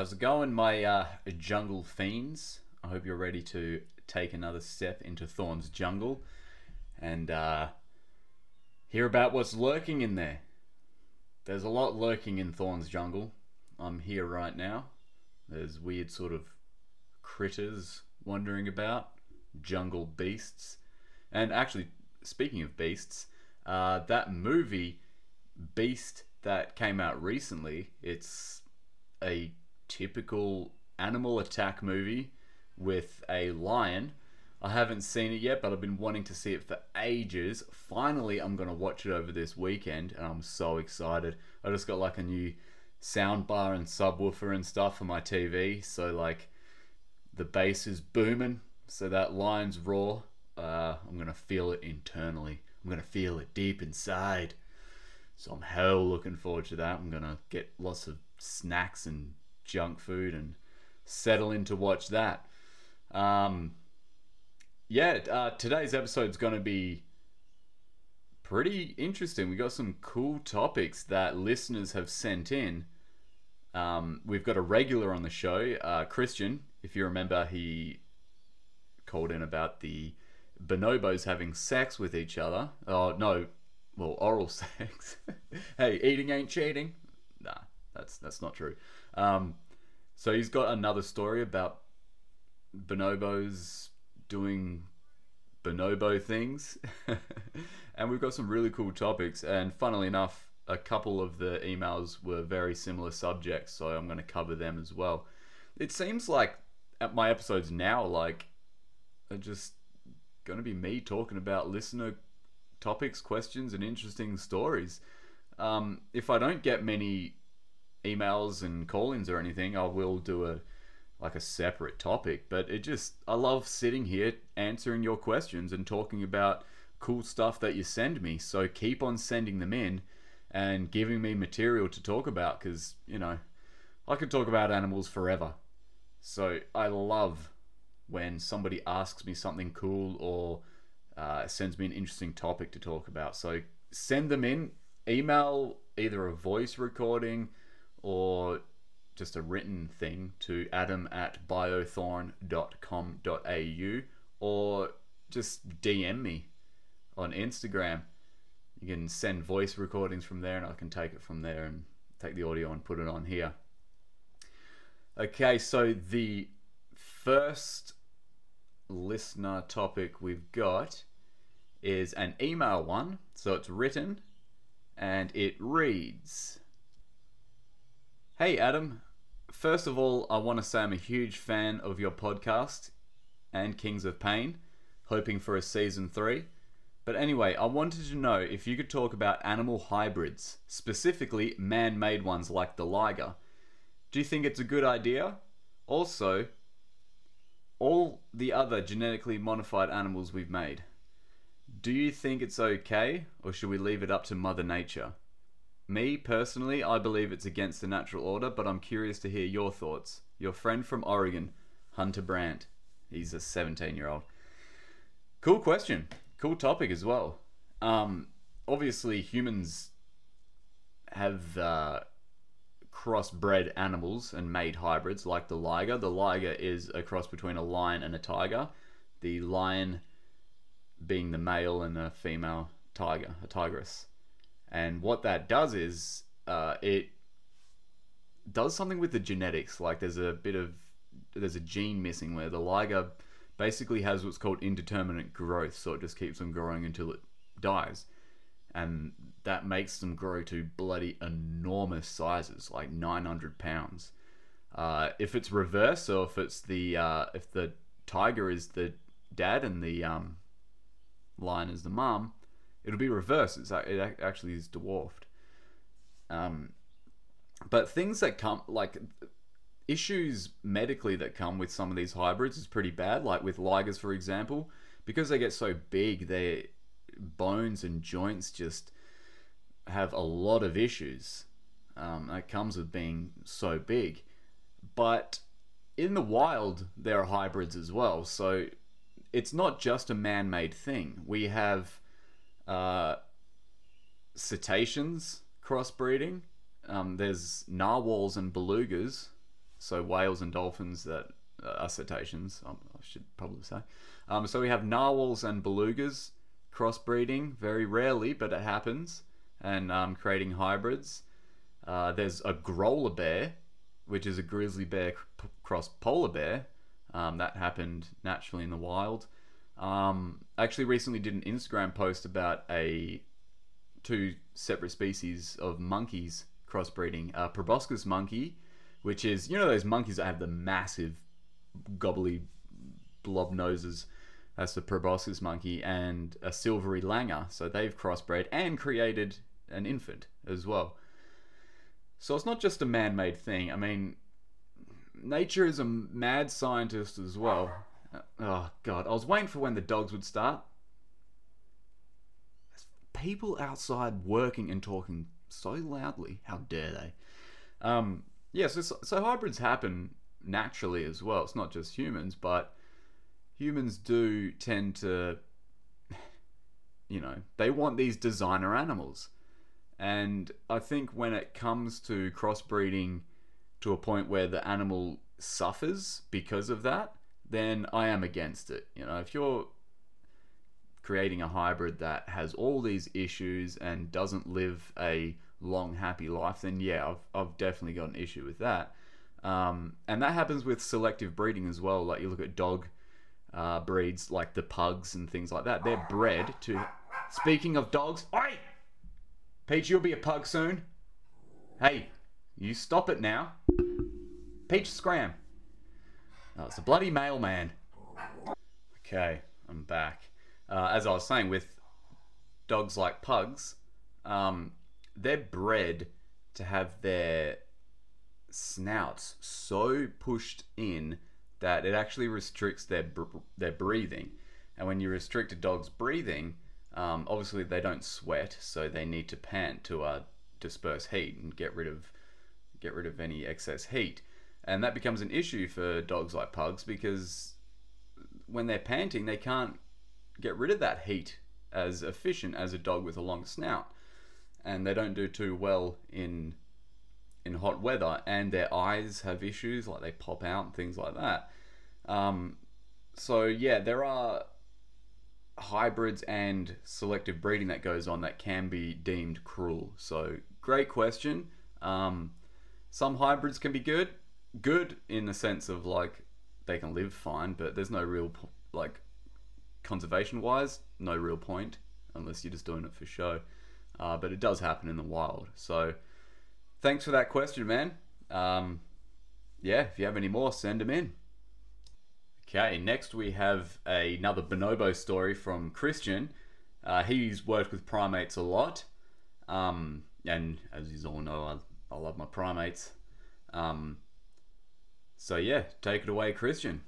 How's it going, my uh, jungle fiends? I hope you're ready to take another step into Thorn's jungle and uh, hear about what's lurking in there. There's a lot lurking in Thorn's jungle. I'm here right now. There's weird sort of critters wandering about, jungle beasts. And actually, speaking of beasts, uh, that movie, Beast, that came out recently, it's a typical animal attack movie with a lion. I haven't seen it yet, but I've been wanting to see it for ages. Finally, I'm going to watch it over this weekend, and I'm so excited. I just got like a new sound bar and subwoofer and stuff for my TV, so like the bass is booming, so that lion's roar, uh, I'm going to feel it internally. I'm going to feel it deep inside. So I'm hell looking forward to that. I'm going to get lots of snacks and junk food and settle in to watch that. Um, yeah, uh, today's episode is going to be pretty interesting. We got some cool topics that listeners have sent in. Um, we've got a regular on the show, uh, Christian. If you remember, he called in about the bonobos having sex with each other. Oh no, well, oral sex. hey, eating ain't cheating. Nah, that's that's not true. Um, so he's got another story about bonobos doing bonobo things, and we've got some really cool topics. And funnily enough, a couple of the emails were very similar subjects, so I'm going to cover them as well. It seems like at my episodes now, like, are just going to be me talking about listener topics, questions, and interesting stories. Um, if I don't get many emails and call-ins or anything, I will do a like a separate topic. But it just I love sitting here answering your questions and talking about cool stuff that you send me. So keep on sending them in and giving me material to talk about because you know I could talk about animals forever. So I love when somebody asks me something cool or uh, sends me an interesting topic to talk about. So send them in. Email either a voice recording or just a written thing to adam at biothorn.com.au or just DM me on Instagram. You can send voice recordings from there and I can take it from there and take the audio and put it on here. Okay, so the first listener topic we've got is an email one. So it's written and it reads Hey Adam, first of all, I want to say I'm a huge fan of your podcast and Kings of Pain, hoping for a season three. But anyway, I wanted to know if you could talk about animal hybrids, specifically man made ones like the liger. Do you think it's a good idea? Also, all the other genetically modified animals we've made. Do you think it's okay, or should we leave it up to Mother Nature? Me, personally, I believe it's against the natural order, but I'm curious to hear your thoughts. Your friend from Oregon, Hunter Brandt. He's a 17 year old. Cool question. Cool topic as well. Um, obviously, humans have uh, crossbred animals and made hybrids like the liger. The liger is a cross between a lion and a tiger. The lion being the male and a female tiger, a tigress. And what that does is uh, it does something with the genetics. Like there's a bit of there's a gene missing where the liger basically has what's called indeterminate growth, so it just keeps on growing until it dies and that makes them grow to bloody enormous sizes, like 900 pounds. Uh, if it's reverse, so if it's the uh, if the tiger is the dad and the um, lion is the mom, it'll be reversed. It's it actually is dwarfed. Um, but things that come like issues medically that come with some of these hybrids is pretty bad. Like with ligers, for example, because they get so big, their bones and joints just have a lot of issues. Um, that comes with being so big. But in the wild, there are hybrids as well. So it's not just a man made thing. We have uh, cetaceans crossbreeding. Um, there's narwhals and belugas so whales and dolphins that uh, are cetaceans, um, I should probably say. Um, so we have narwhals and belugas crossbreeding very rarely, but it happens, and um, creating hybrids. Uh, there's a grolar bear, which is a grizzly bear cross polar bear. Um, that happened naturally in the wild. Um, I actually recently did an Instagram post about a two separate species of monkeys crossbreeding. A proboscis monkey, which is you know those monkeys that have the massive gobbly blob noses. That's the proboscis monkey and a silvery langur. So they've crossbred and created an infant as well. So it's not just a man-made thing. I mean, nature is a mad scientist as well. Oh god, I was waiting for when the dogs would start. People outside working and talking so loudly. How dare they? Um, yeah, so, so hybrids happen naturally as well. It's not just humans, but humans do tend to, you know, they want these designer animals. And I think when it comes to crossbreeding to a point where the animal suffers because of that, then I am against it. You know, if you're creating a hybrid that has all these issues and doesn't live a long, happy life, then yeah, I've, I've definitely got an issue with that. Um, and that happens with selective breeding as well. Like you look at dog uh, breeds, like the pugs and things like that. They're bred to. Speaking of dogs, oi! Peach, you'll be a pug soon. Hey, you stop it now. Peach, scram. Oh, it's a bloody mailman. Okay, I'm back. Uh, as I was saying, with dogs like pugs, um, they're bred to have their snouts so pushed in that it actually restricts their their breathing. And when you restrict a dog's breathing, um, obviously they don't sweat, so they need to pant to uh, disperse heat and get rid of get rid of any excess heat. And that becomes an issue for dogs like pugs because when they're panting, they can't get rid of that heat as efficient as a dog with a long snout. And they don't do too well in in hot weather, and their eyes have issues, like they pop out and things like that. Um, so yeah, there are hybrids and selective breeding that goes on that can be deemed cruel. So great question. Um, some hybrids can be good, good in the sense of like they can live fine, but there's no real like conservation wise, no real point unless you're just doing it for show. Uh, but it does happen in the wild. So thanks for that question, man. Um, yeah, if you have any more, send them in. Okay, next we have a, another bonobo story from Christian. Uh, he's worked with primates a lot, um, and as you all know, I, I love my primates. Um, so yeah, take it away, Christian.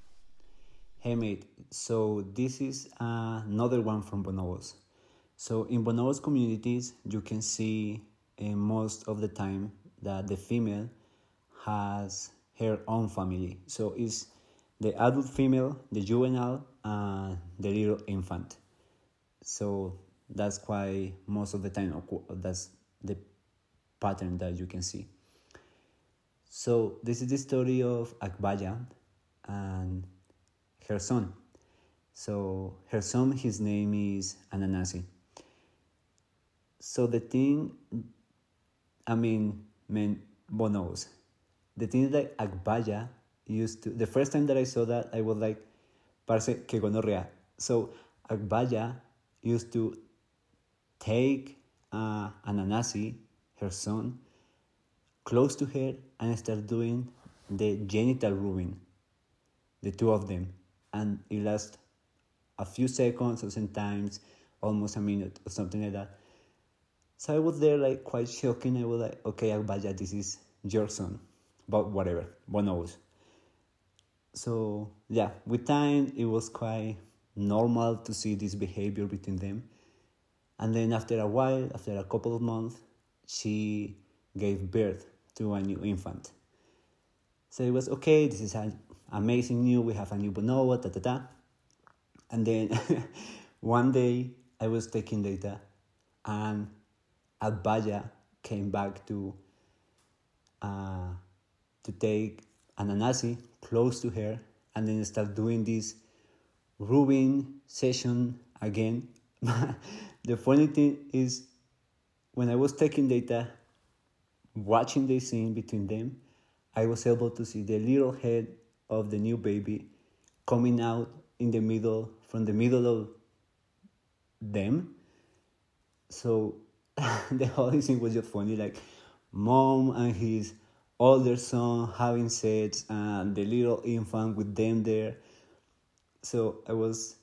Hey mate, so this is another one from bonobos. So in bonobos communities, you can see uh, most of the time that the female has her own family. So it's the adult female, the juvenile, and the little infant. So that's why most of the time that's the pattern that you can see. So this is the story of Akbaya and her son. So her son, his name is Ananasi. So the thing, I mean, men bonobos. The thing that Akbaya used to, the first time that I saw that, I was like, parce que gonorrea. So Akbaya used to take uh, Ananasi, her son, close to her and start doing the genital rubbing, the two of them. And it lasts a few seconds or sometimes almost a minute or something like that. So I was there like quite shocking. I was like, okay, oh, Akbaya, this is your son. But whatever, one knows. So yeah, with time it was quite normal to see this behavior between them. And then after a while, after a couple of months, she gave birth to a new infant. So it was okay, this is an amazing news, we have a new bonobo, da da da. And then one day I was taking data and Akbaya came back to uh, to take Ananasi close to her, and then start doing this rubbing session again. the funny thing is, when I was taking data, watching the scene between them, I was able to see the little head of the new baby coming out in the middle, from the middle of them. So the whole scene was just funny, like mom and his older son having sex and the little infant with them there. So I was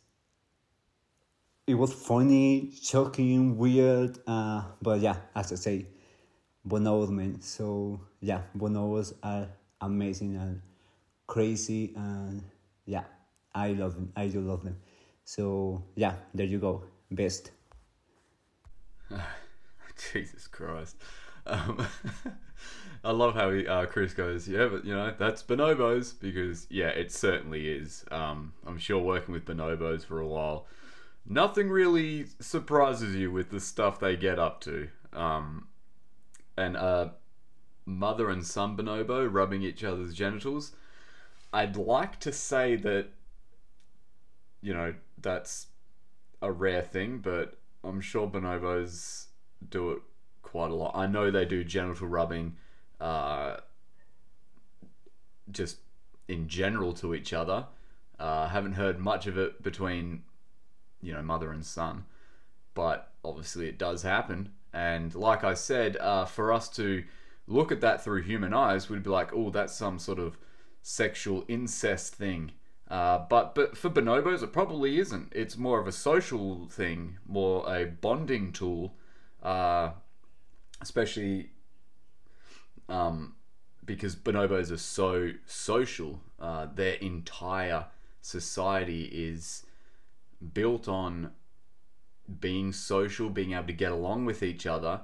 it was funny, shocking, weird, uh, but yeah, as I say, bonobos, man. So yeah, bonobos are amazing and crazy, and yeah, I love them. I do love them. So yeah, there you go, best. Jesus Christ. Um, I love how he, uh, Chris goes, yeah, but you know, that's bonobos because, yeah, it certainly is. Um, I'm sure working with bonobos for a while, nothing really surprises you with the stuff they get up to. Um, and uh, mother and son bonobo rubbing each other's genitals. I'd like to say that, you know, that's a rare thing, but I'm sure bonobos do it quite a lot. I know they do genital rubbing uh, just in general to each other. Uh, haven't heard much of it between, you know, mother and son, but obviously it does happen. And like I said, uh, for us to look at that through human eyes, we'd be like, oh, that's some sort of sexual incest thing. Uh, but but for bonobos, it probably isn't. It's more of a social thing, more a bonding tool, uh, especially um, because bonobos are so social. Uh, their entire society is built on being social, being able to get along with each other,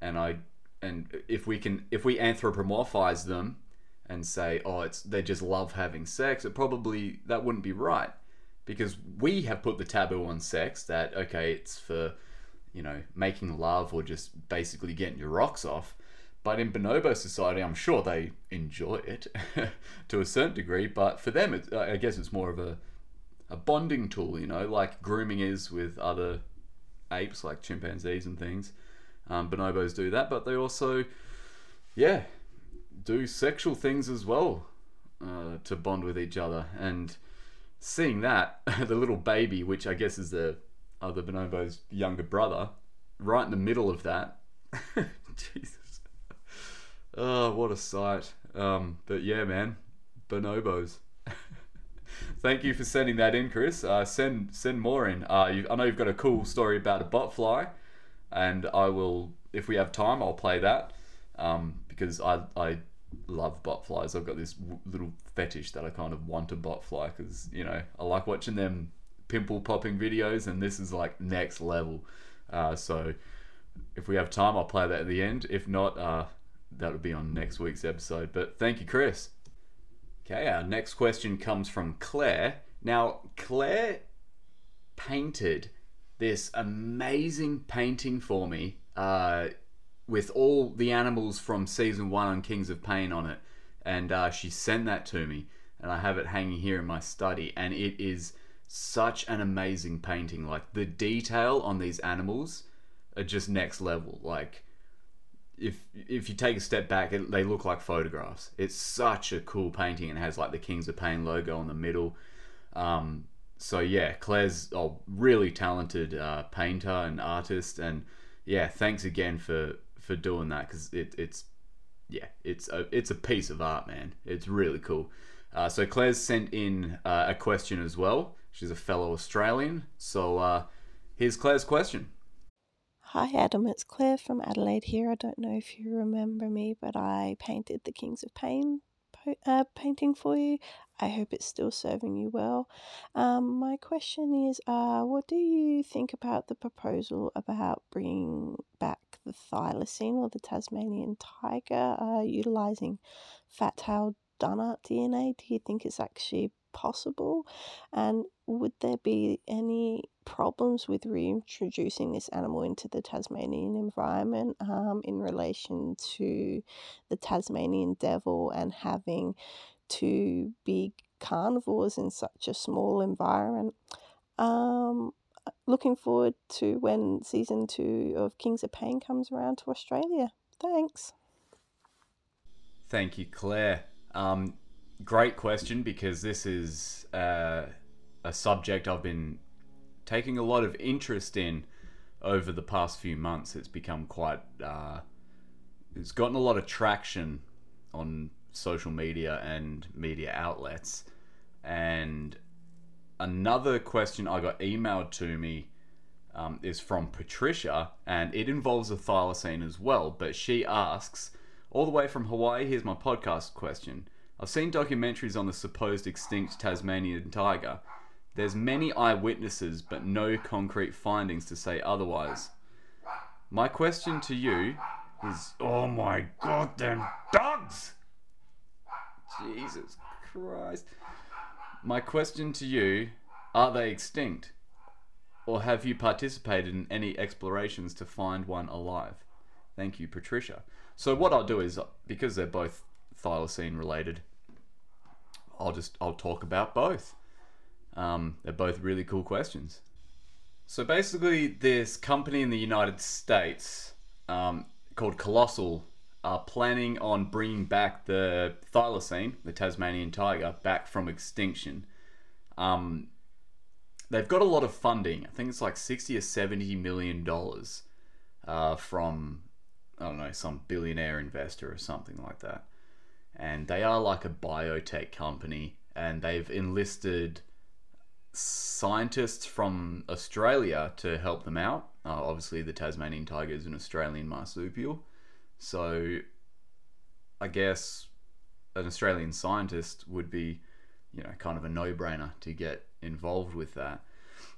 and I and if we can if we anthropomorphize them and say oh it's they just love having sex, it probably that wouldn't be right. Because we have put the taboo on sex that okay it's for you know making love or just basically getting your rocks off. But in bonobo society, I'm sure they enjoy it to a certain degree. But for them, it, I guess it's more of a, a bonding tool, you know, like grooming is with other apes, like chimpanzees and things. Um, bonobos do that, but they also, yeah, do sexual things as well uh, to bond with each other. And seeing that, the little baby, which I guess is the other bonobo's younger brother, right in the middle of that. Jesus Oh, what a sight. Um, but yeah, man, bonobos. Thank you for sending that in, Chris. Uh, send send more in. Uh, you, I know you've got a cool story about a botfly, and I will, if we have time, I'll play that um, because I I love botflies. I've got this w- little fetish that I kind of want a botfly because you know I like watching them pimple popping videos, and this is like next level. Uh, so if we have time, I'll play that at the end. If not, uh, that'll be on next week's episode. But thank you, Chris. Okay, our next question comes from Claire. Now, Claire painted this amazing painting for me uh, with all the animals from season one on Kings of Pain on it. And uh, she sent that to me, and I have it hanging here in my study. And it is such an amazing painting. Like, the detail on these animals are just next level. Like, if if you take a step back, it, they look like photographs. It's such a cool painting and has like the Kings of Pain logo in the middle. Um, so yeah, Claire's a really talented uh, painter and artist, and yeah, thanks again for for doing that because it, it's yeah, it's a it's a piece of art, man. It's really cool. Uh, so Claire's sent in uh, a question as well. She's a fellow Australian. So uh, here's Claire's question. Hi Adam, it's Claire from Adelaide here. I don't know if you remember me, but I painted the Kings of Pain uh, painting for you. I hope it's still serving you well. Um, my question is uh, what do you think about the proposal about bringing back the thylacine or the Tasmanian tiger, uh, utilizing fat tailed dunnart DNA? Do you think it's actually possible? And would there be any problems with reintroducing this animal into the Tasmanian environment um, in relation to the Tasmanian devil and having two big carnivores in such a small environment? Um, looking forward to when season two of Kings of Pain comes around to Australia. Thanks. Thank you, Claire. Um, great question because this is uh, a subject I've been taking a lot of interest in over the past few months. It's become quite, uh, it's gotten a lot of traction on social media and media outlets. And another question I got emailed to me um, is from Patricia, and it involves a thylacine as well. But she asks, all the way from Hawaii, here's my podcast question. I've seen documentaries on the supposed extinct Tasmanian tiger. There's many eyewitnesses, but no concrete findings to say otherwise. My question to you is, oh my god, dogs! Jesus Christ. My question to you, are they extinct? Or have you participated in any explorations to find one alive? Thank you, Patricia. So what I'll do is, because they're both thylacine related, I'll just I'll talk about both. Um, they're both really cool questions. So basically, this company in the United States um, called Colossal are planning on bringing back the thylacine, the Tasmanian tiger, back from extinction. Um, they've got a lot of funding. I think it's like sixty or seventy million dollars uh, from I don't know some billionaire investor or something like that. And they are like a biotech company, and they've enlisted scientists from Australia to help them out. Uh, obviously, the Tasmanian tiger is an Australian marsupial, so I guess an Australian scientist would be, you know, kind of a no-brainer to get involved with that.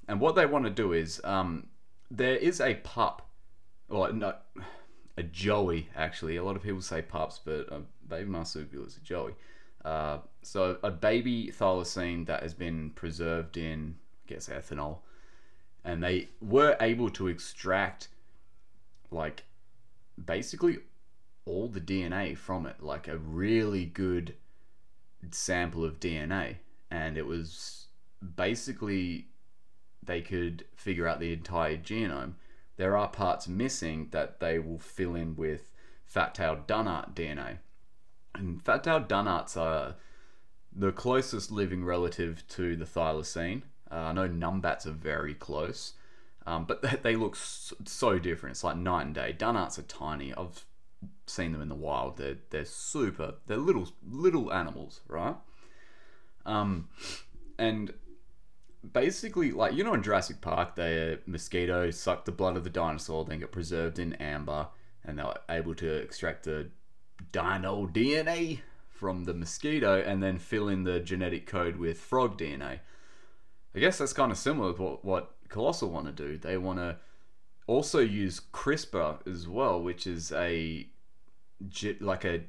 And what they want to do is, um, there is a pup, or no, a joey actually. A lot of people say pups, but a baby marsupial is a joey. Uh, so a baby thylacine that has been preserved in, I guess, ethanol, and they were able to extract like basically all the DNA from it, like a really good sample of DNA, and it was basically they could figure out the entire genome. There are parts missing that they will fill in with fat-tailed dunnart DNA and fat-tailed dunnarts are the closest living relative to the thylacine. Uh, I know numbats are very close, um, but they, they look so, so, different. It's like night and day. Dunnarts are tiny. I've seen them in the wild. They're they're super. They're little little animals, right? Um, and basically, like you know, in Jurassic Park, the mosquitoes suck the blood of the dinosaur, then get preserved in amber, and they're able to extract the dino DNA from the mosquito and then fill in the genetic code with frog DNA. I guess that's kind of similar to what, what Colossal want to do. They want to also use CRISPR as well, which is a like a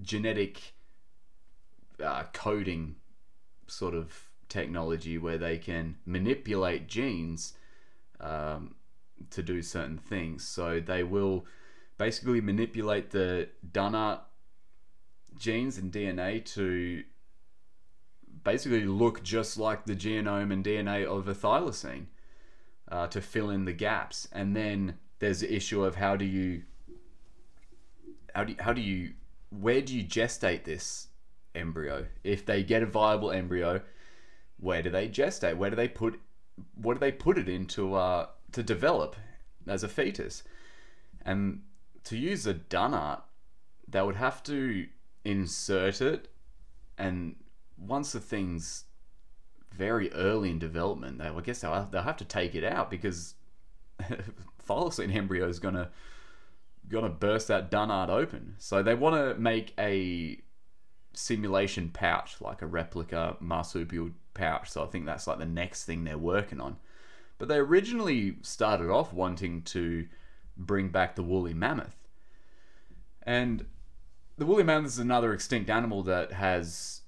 genetic uh, coding sort of technology where they can manipulate genes um, to do certain things. So they will basically manipulate the Dunnart genes and DNA to basically look just like the genome and DNA of a thylacine uh, to fill in the gaps. And then there's the issue of how do you how do you, how do you where do you gestate this embryo? If they get a viable embryo, where do they gestate? Where do they put what do they put it into uh, to develop as a fetus? And to use a Dunnart, they would have to insert it, and once the thing's very early in development, they, I guess they'll have, they'll have to take it out because thylacine embryo is gonna gonna burst that Dunnart open. So they want to make a simulation pouch, like a replica marsupial pouch. So I think that's like the next thing they're working on. But they originally started off wanting to bring back the woolly mammoth. And the woolly mammoth is another extinct animal that has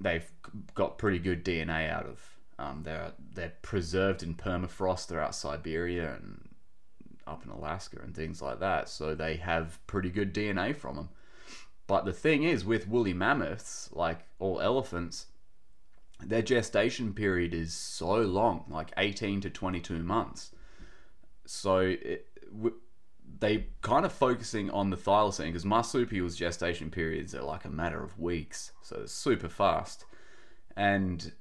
they've got pretty good DNA out of. Um, they're they're preserved in permafrost throughout Siberia and up in Alaska and things like that. So they have pretty good DNA from them. But the thing is, with woolly mammoths, like all elephants, their gestation period is so long, like 18 to 22 months. So it, w- they kind of focusing on the thylacine because marsupials gestation periods are like a matter of weeks, so it's super fast. And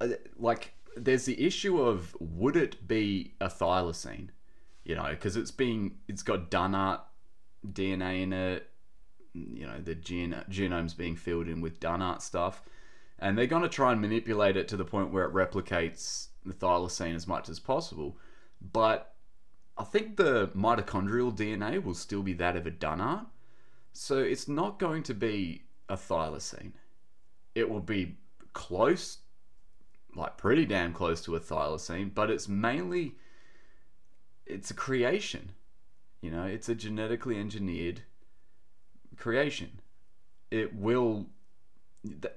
uh, like, there's the issue of would it be a thylacine? You know, because it's being it's got Dunnart DNA in it. You know, the gen- genome's being filled in with Dunnart stuff and they're going to try and manipulate it to the point where it replicates the thylacine as much as possible. But I think the mitochondrial DNA will still be that of a Dunnart, so it's not going to be a thylacine. It will be close, like pretty damn close to a thylacine, but it's mainly it's a creation. You know, it's a genetically engineered creation. It will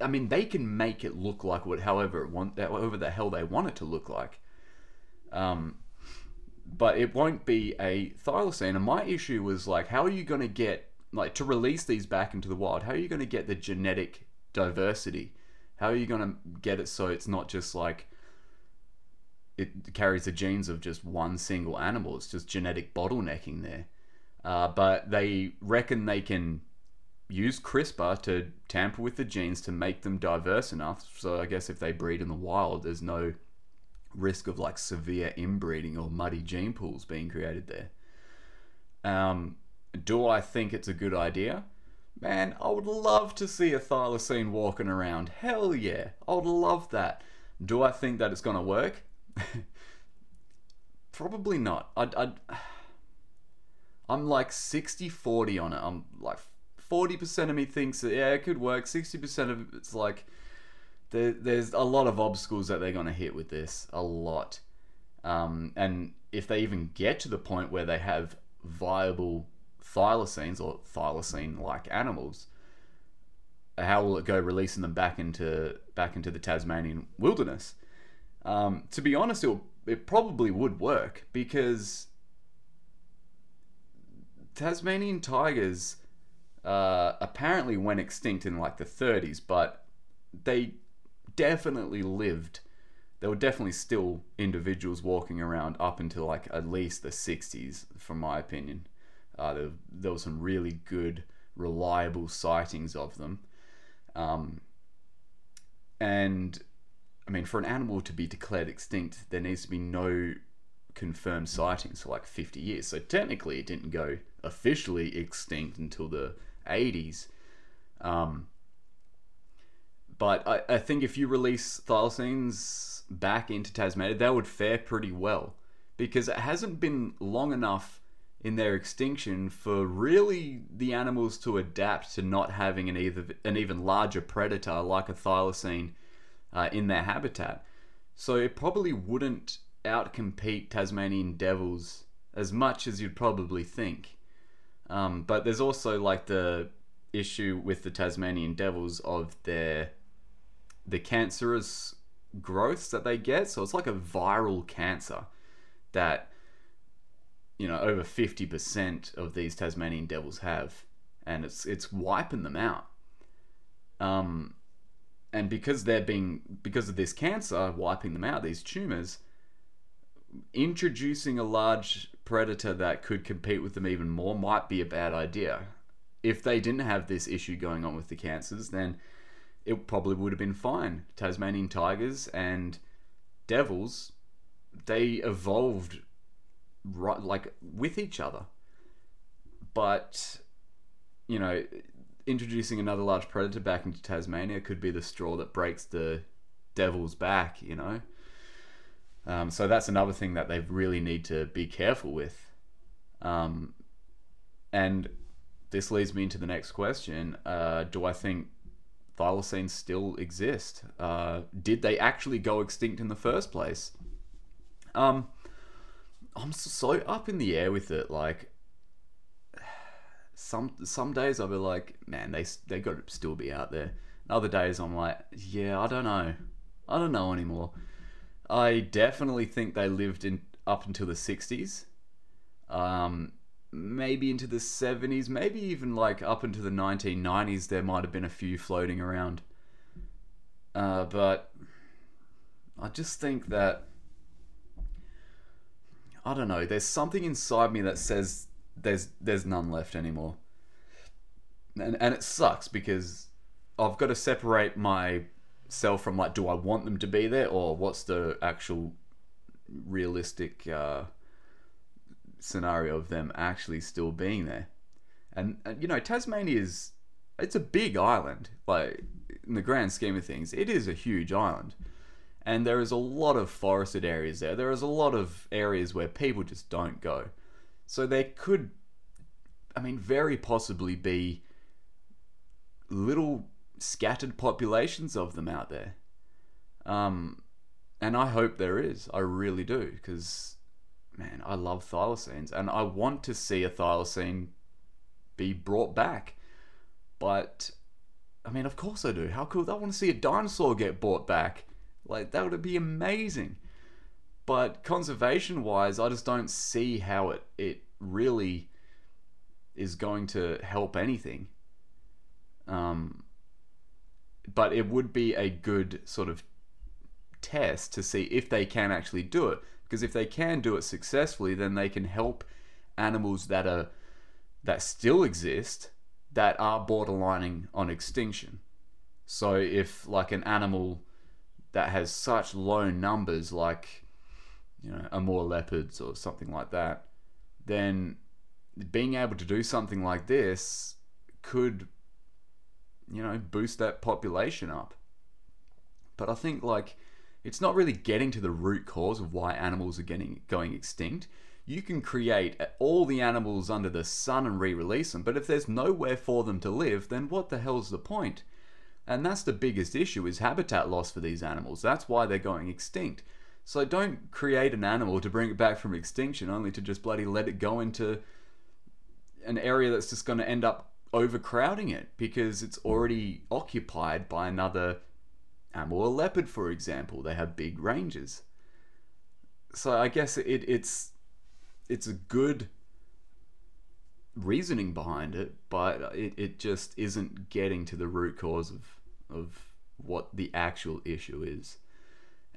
I mean, they can make it look like what, however it want, however the hell they want it to look like. Um, but it won't be a thylacine. And my issue was like, how are you going to get like to release these back into the wild? How are you going to get the genetic diversity? How are you going to get it so it's not just like it carries the genes of just one single animal? It's just genetic bottlenecking there. Uh, but they reckon they can use CRISPR to tamper with the genes to make them diverse enough. So I guess if they breed in the wild, there's no risk of like severe inbreeding or muddy gene pools being created there. Um, do I think it's a good idea? Man, I would love to see a thylacine walking around. Hell yeah, I would love that. Do I think that it's gonna work? Probably not. I'd, I'd, I'm like 60 40 on it. I'm like forty percent of me thinks that yeah, it could work. Sixty percent of it's like there, there's a lot of obstacles that they're going to hit with this, a lot. Um, and if they even get to the point where they have viable thylacines or thylacine-like animals, how will it go releasing them back into back into the Tasmanian wilderness? Um, to be honest, it, it probably would work because Tasmanian tigers uh, apparently went extinct in like the 30s, but they definitely lived. There were definitely still individuals walking around up until like at least the 60s, from my opinion. Uh, there, there were some really good, reliable sightings of them. Um, and I mean, for an animal to be declared extinct, there needs to be no confirmed sightings for like 50 years. So technically, it didn't go officially extinct until the 80s. Um, but I, I think if you release thylacines back into Tasmania, they would fare pretty well because it hasn't been long enough in their extinction for really the animals to adapt to not having an either an even larger predator like a thylacine uh, in their habitat. So it probably wouldn't outcompete Tasmanian devils as much as you'd probably think. Um, but there's also like the issue with the Tasmanian devils of their the cancerous growths that they get. So it's like a viral cancer that you know over 50% of these Tasmanian devils have and it's it's wiping them out. Um and because they're being because of this cancer wiping them out these tumors introducing a large predator that could compete with them even more might be a bad idea. If they didn't have this issue going on with the cancers, then it probably would have been fine. Tasmanian tigers and devils, they evolved right like with each other. But you know, introducing another large predator back into Tasmania could be the straw that breaks the devil's back, you know. Um, so that's another thing that they really need to be careful with. Um, and this leads me into the next question: uh, Do I think thylacines still exist? Uh, did they actually go extinct in the first place? Um, I'm so up in the air with it. Like some some days I'll be like, man, they they got to still be out there. other days I'm like, yeah, I don't know. I don't know anymore. I definitely think they lived in up until the 60s. Um, maybe into the 70s, maybe even like up into the 1990s, there might have been a few floating around. Uh, but I just think that I don't know. There's something inside me that says there's there's none left anymore, and and it sucks because I've got to separate myself from like, do I want them to be there or what's the actual realistic uh, scenario of them actually still being there? And, and you know, Tasmania is it's a big island. Like in the grand scheme of things, it is a huge island and there is a lot of forested areas there. There is a lot of areas where people just don't go. So there could, I mean, very possibly be little scattered populations of them out there. Um, and I hope there is. I really do, because, man, I love thylacines, and I want to see a thylacine be brought back. But, I mean, of course I do. How cool! I want to see a dinosaur get brought back like that would be amazing. But conservation wise, I just don't see how it it really is going to help anything. Um, but it would be a good sort of test to see if they can actually do it. Because if they can do it successfully, then they can help animals that are that still exist that are borderlining on extinction. So if like an animal that has such low numbers, like you know, Amur leopards or something like that, then being able to do something like this could, you know, boost that population up. But I think like it's not really getting to the root cause of why animals are getting going extinct. You can create all the animals under the sun and re-release them, but if there's nowhere for them to live, then what the hell's the point? And that's the biggest issue is habitat loss for these animals. That's why they're going extinct. So don't create an animal to bring it back from extinction only to just bloody let it go into an area that's just going to end up overcrowding it because it's already occupied by another Amur leopard, for example. They have big ranges. So I guess it, it's it's a good reasoning behind it, but it, it just isn't getting to the root cause of of what the actual issue is.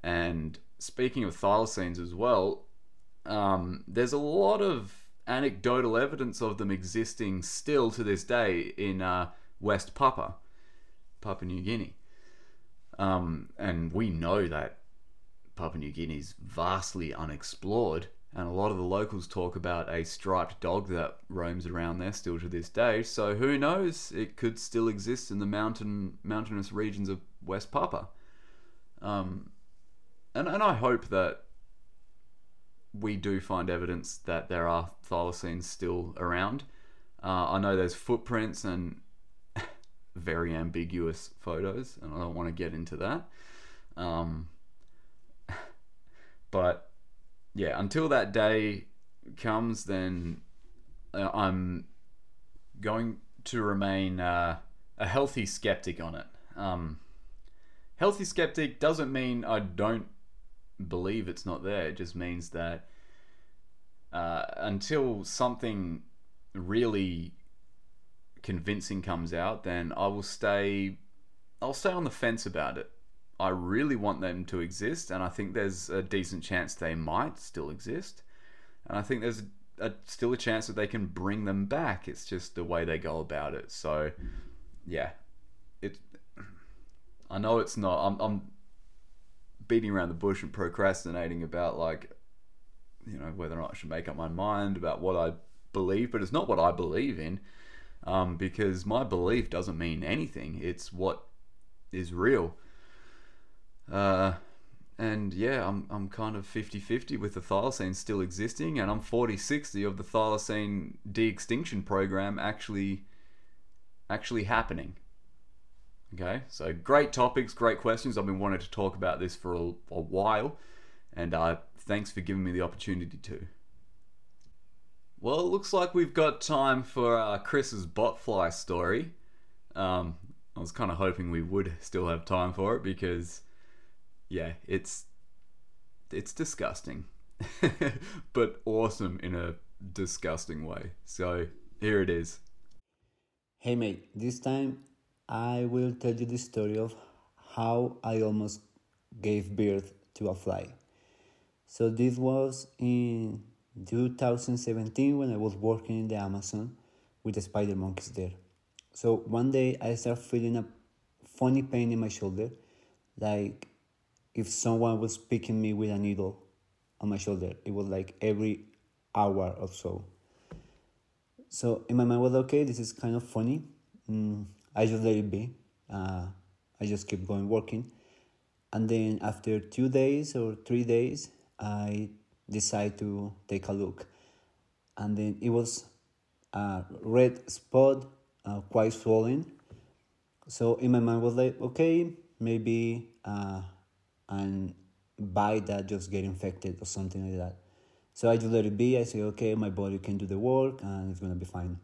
And speaking of thylacines as well, um, there's a lot of anecdotal evidence of them existing still to this day in uh, West Papua, Papua New Guinea. Um, and we know that Papua New Guinea is vastly unexplored and a lot of the locals talk about a striped dog that roams around there still to this day. So who knows? It could still exist in the mountain mountainous regions of West Papua. Um, and and I hope that we do find evidence that there are thylacines still around. Uh, I know there's footprints and very ambiguous photos, and I don't want to get into that. Um, but yeah, until that day comes, then uh, I'm going to remain uh, a healthy skeptic on it. Um, healthy skeptic doesn't mean I don't believe it's not there. It just means that uh, until something really convincing comes out, then I will stay. I'll stay on the fence about it. I really want them to exist, and I think there's a decent chance they might still exist. And I think there's a, still a chance that they can bring them back. It's just the way they go about it. So, yeah, it. I know it's not. I'm, I'm beating around the bush and procrastinating about like, you know, whether or not I should make up my mind about what I believe, but it's not what I believe in, um, because my belief doesn't mean anything. It's what is real uh, and yeah, I'm, I'm kind of 50 50 with the thylacine still existing, and I'm 40 60 of the thylacine de extinction program actually actually happening. Okay, so great topics, great questions. I've been wanting to talk about this for a, a while, and uh, thanks for giving me the opportunity to. Well, it looks like we've got time for uh, Chris's botfly story. Um, I was kind of hoping we would still have time for it because yeah, it's it's disgusting, but awesome in a disgusting way. So here it is. Hey mate, this time I will tell you the story of how I almost gave birth to a fly. So this was in 2017 when I was working in the Amazon with the spider monkeys there. So one day I started feeling a funny pain in my shoulder, like if someone was picking me with a needle on my shoulder. It was like every hour or so. So in my mind was okay, this is kind of funny. Mm, I just let it be. Uh, I just kept going working. And then after two days or three days, I decided to take a look. And then it was a red spot, uh, quite swollen. So in my mind was like, okay, maybe uh, an bite that just get infected or something like that. So I just let it be. I say, okay, my body can do the work and it's gonna be fine.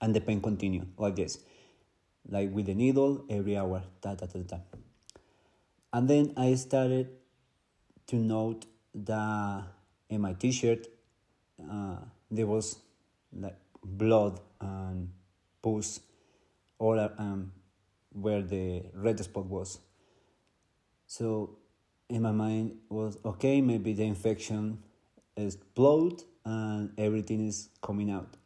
And the pain continue like this, like with the needle every hour, ta ta ta ta. And then I started to note that in my t-shirt uh, there was like blood and pus all um, where the red spot was. So in my mind was okay, maybe the infection is blood and everything is coming out.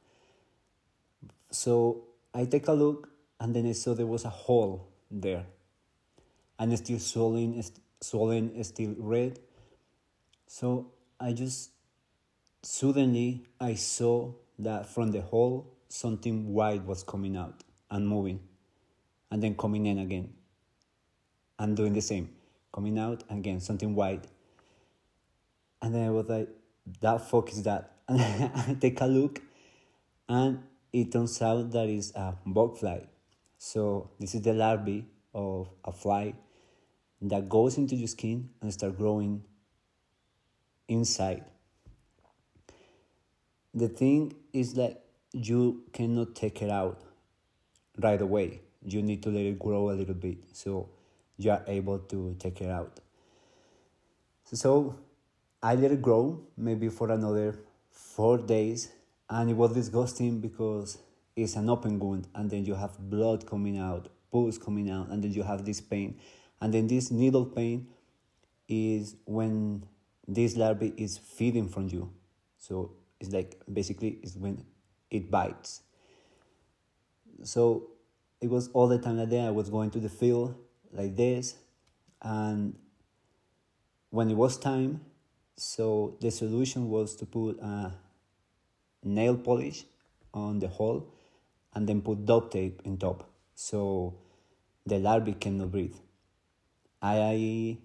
So I take a look and then I saw there was a hole there. And still swollen, swollen, still red. So I just suddenly I saw that from the hole something white was coming out and moving and then coming in again and doing the same coming out again something white. And then i was like that fuck is that. And i take a look and it turns out that is a bot fly. So this is the larvae of a fly that goes into your skin and start growing inside the thing is that you cannot take it out right away. You need to let it grow a little bit so you are able to take it out. So I let it grow maybe for another four days, and it was disgusting because it's an open wound, and then you have blood coming out, pus coming out, and then you have this pain. And then this needle pain is when this larvae is feeding from you. So it's like basically it's when it bites. So it was all the time that day I was going to the field like this, and when it was time, so the solution was to put a nail polish on the hole and then put duct tape in top so the larvae cannot breathe. I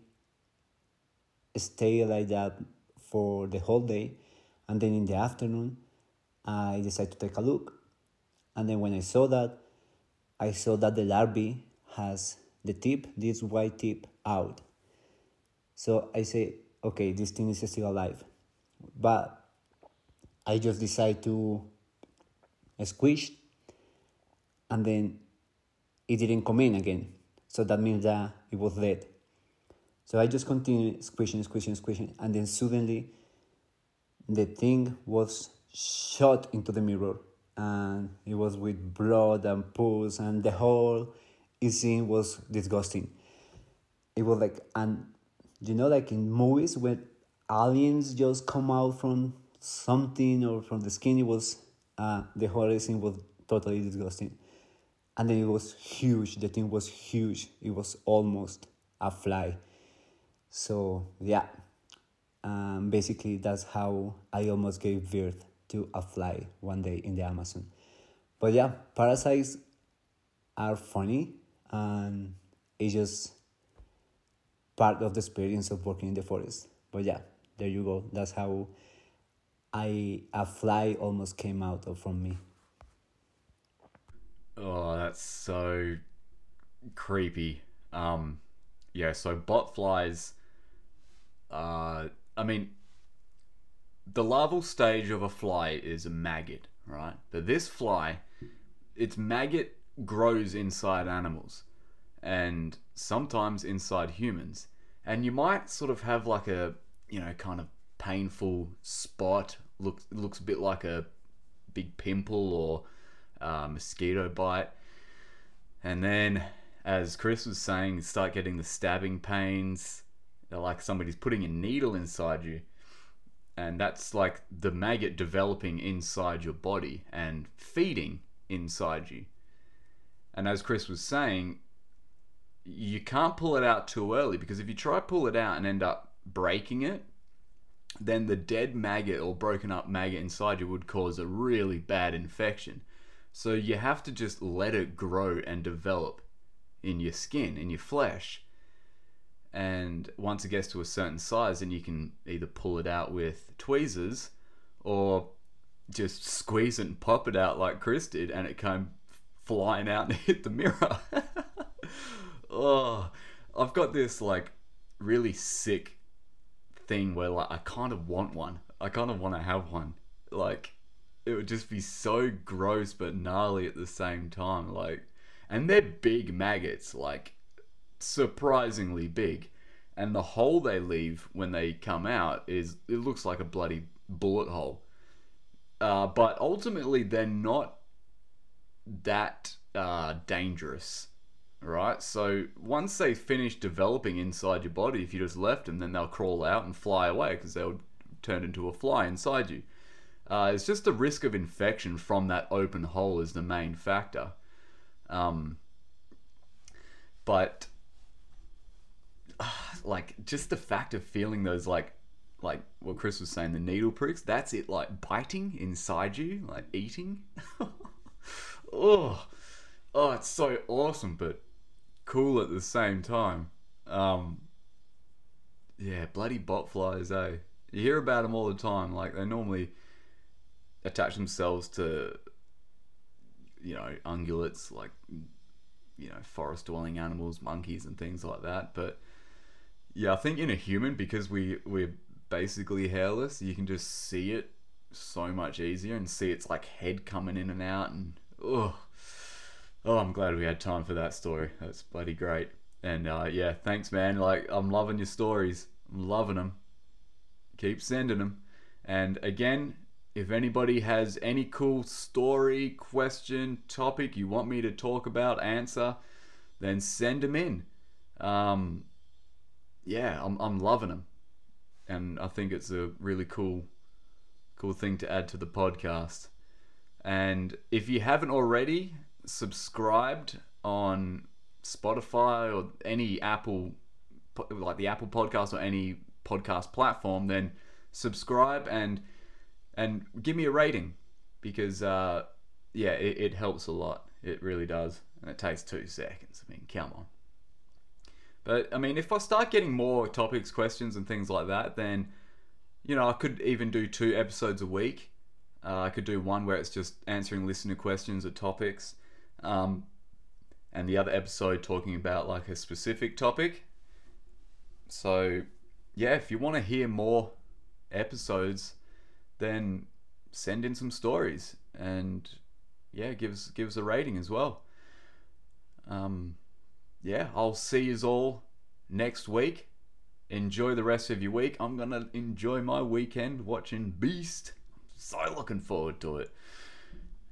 stay like that for the whole day and then in the afternoon I decided to take a look. And then when I saw that, I saw that the larvae has the tip, this white tip, out. So I say, okay, this thing is still alive. But I just decided to squish and then it didn't come in again. So that means that it was dead. So I just continued squishing, squishing, squishing, and then suddenly the thing was shot into the mirror and it was with blood and pus and the whole scene was disgusting. It was like and you know like in movies when aliens just come out from something or from the skin it was uh, the whole scene was totally disgusting. And then it was huge the thing was huge. It was almost a fly so yeah um, basically that's how i almost gave birth to a fly one day in the Amazon. But yeah, parasites are funny and it's just part of the experience of working in the forest. But yeah, there you go. That's how I a fly almost came out of from me. Oh, that's so creepy. Um, yeah. So bot flies. Uh, I mean, the larval stage of a fly is a maggot, right? But this fly, its maggot grows inside animals and sometimes inside humans. and you might sort of have like a you know kind of painful spot. Looks looks a bit like a big pimple or uh, mosquito bite, and then as Chris was saying, start getting the stabbing pains. Like somebody's putting a needle inside you and that's like the maggot developing inside your body and feeding inside you. And as Chris was saying, you can't pull it out too early because if you try to pull it out and end up breaking it, then the dead maggot or broken up maggot inside you would cause a really bad infection. So you have to just let it grow and develop in your skin, in your flesh and once it gets to a certain size, then you can either pull it out with tweezers or just squeeze it and pop it out like Chris did, and it came flying out and hit the mirror. oh, I've got this like really sick thing where like I kind of want one. I kind of want to have one. Like it would just be so gross but gnarly at the same time. Like, and they're big maggots. Like surprisingly big. And the hole they leave when they come out is it looks like a bloody bullet hole. Uh, but ultimately, they're not that uh, dangerous, right? So once they finish developing inside your body, if you just left them, then they'll crawl out and fly away because they'll turn into a fly inside you. Uh, it's just the risk of infection from that open hole is the main factor. Um, but like just the fact of feeling those like like what Chris was saying, the needle pricks, that's it like biting inside you, like eating. oh, oh, it's so awesome, but cool at the same time. Um, yeah, bloody botflies, eh? You hear about them all the time. Like they normally attach themselves to, you know, ungulates, like you know, forest dwelling animals, monkeys, and things like that. But yeah, I think in a human because we we're basically hairless, you can just see it so much easier and see its like head coming in and out and oh oh I'm glad we had time for that story. That's bloody great. And uh, yeah, thanks man. Like I'm loving your stories. I'm loving them. Keep sending them. And again, if anybody has any cool story, question, topic you want me to talk about, answer, then send them in. Um, yeah, I'm I'm loving them, and I think it's a really cool, cool thing to add to the podcast. And if you haven't already subscribed on Spotify or any Apple, like the Apple Podcast or any podcast platform, then subscribe and and give me a rating because uh, yeah, it, it helps a lot. It really does, and it takes two seconds. I mean, come on. But I mean, if I start getting more topics, questions, and things like that, then you know I could even do two episodes a week. Uh, I could do one where it's just answering listener questions or topics, um, and the other episode talking about like a specific topic. So, yeah, if you want to hear more episodes, then send in some stories and yeah, give us give us a rating as well. Um, yeah, I'll see you all next week. Enjoy the rest of your week. I'm going to enjoy my weekend watching Beast. so looking forward to it.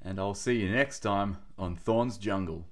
And I'll see you next time on Thorn's Jungle.